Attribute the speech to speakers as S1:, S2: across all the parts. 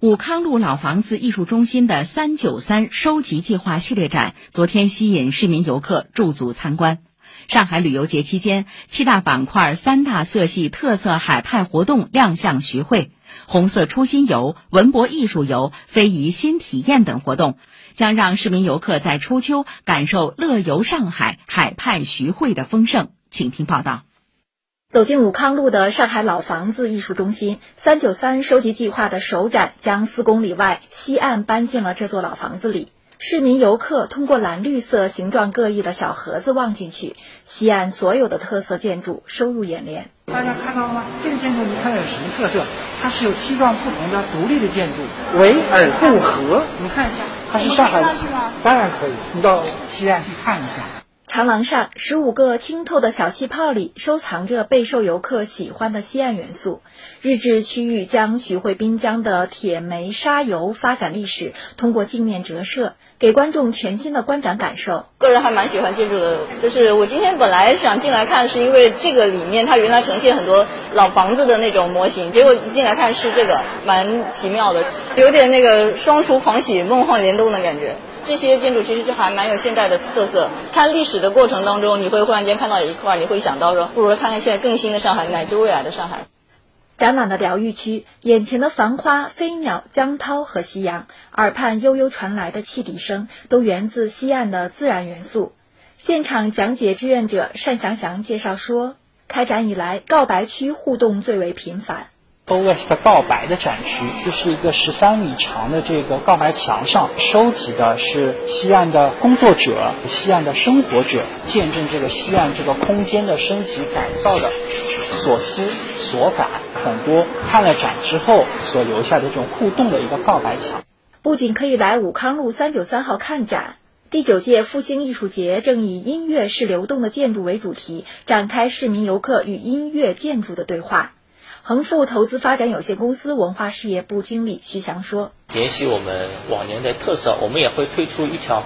S1: 武康路老房子艺术中心的“三九三”收集计划系列展昨天吸引市民游客驻足参观。上海旅游节期间，七大板块、三大色系特色海派活动亮相徐汇，红色初心游、文博艺术游、非遗新体验等活动，将让市民游客在初秋感受乐游上海、海派徐汇的丰盛。请听报道。
S2: 走进武康路的上海老房子艺术中心，“三九三”收集计划的首展将四公里外西岸搬进了这座老房子里。市民游客通过蓝绿色、形状各异的小盒子望进去，西岸所有的特色建筑收入眼帘。
S3: 大家看到了吗？这个建筑你看有什么特色？它是有七幢不同的独立的建筑，围而不合。你看一下，它是上海的，当然可以。你到西岸去看一下。
S2: 长廊上，十五个清透的小气泡里收藏着备受游客喜欢的西岸元素。日治区域将徐汇滨江的铁煤砂油发展历史通过镜面折射，给观众全新的观展感受。
S4: 个人还蛮喜欢建筑的，就是我今天本来想进来看，是因为这个里面它原来呈现很多老房子的那种模型，结果一进来看是这个，蛮奇妙的，有点那个双厨狂喜、梦幻联动的感觉。这些建筑其实就还蛮有现代的特色。看历史的过程当中，你会忽然间看到一块，你会想到说，不如看看现在更新的上海，乃至未来的上海。
S2: 展览的疗愈区，眼前的繁花、飞鸟、江涛和夕阳，耳畔悠悠传来的汽笛声，都源自西岸的自然元素。现场讲解志愿者单祥祥介绍说，开展以来，告白区互动最为频繁。
S5: OS 的告白的展区，这是一个十三米长的这个告白墙上，收集的是西岸的工作者、西岸的生活者，见证这个西岸这个空间的升级改造的所思所感，很多看了展之后所留下的这种互动的一个告白墙。
S2: 不仅可以来武康路三九三号看展，第九届复兴艺术节正以“音乐是流动的建筑”为主题，展开市民游客与音乐建筑的对话。恒富投资发展有限公司文化事业部经理徐翔说：“
S6: 沿袭我们往年的特色，我们也会推出一条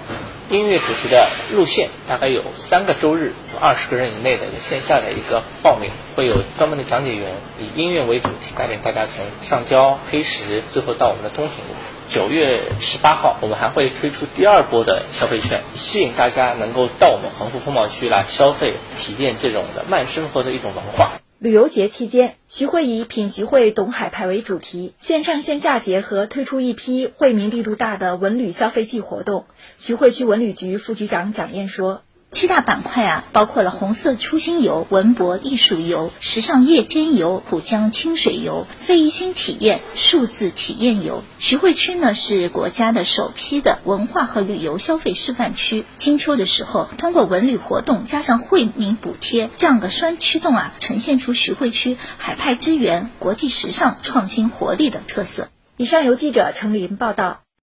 S6: 音乐主题的路线，大概有三个周日，二十个人以内的线下的一个报名，会有专门的讲解员以音乐为主题，带领大家从上交、黑石，最后到我们的东平路。九月十八号，我们还会推出第二波的消费券，吸引大家能够到我们恒富风貌区来消费，体验这种的慢生活的一种文化。”
S2: 旅游节期间，徐汇以“品徐汇，懂海派”为主题，线上线下结合，推出一批惠民力度大的文旅消费季活动。徐汇区文旅局副局长蒋燕说。
S7: 七大板块啊，包括了红色初心游、文博艺术游、时尚夜间游、浦江清水游、非遗新体验、数字体验游。徐汇区呢是国家的首批的文化和旅游消费示范区。金秋的时候，通过文旅活动加上惠民补贴这样的双驱动啊，呈现出徐汇区海派之源、国际时尚创新活力的特色。
S2: 以上由记者程林报道。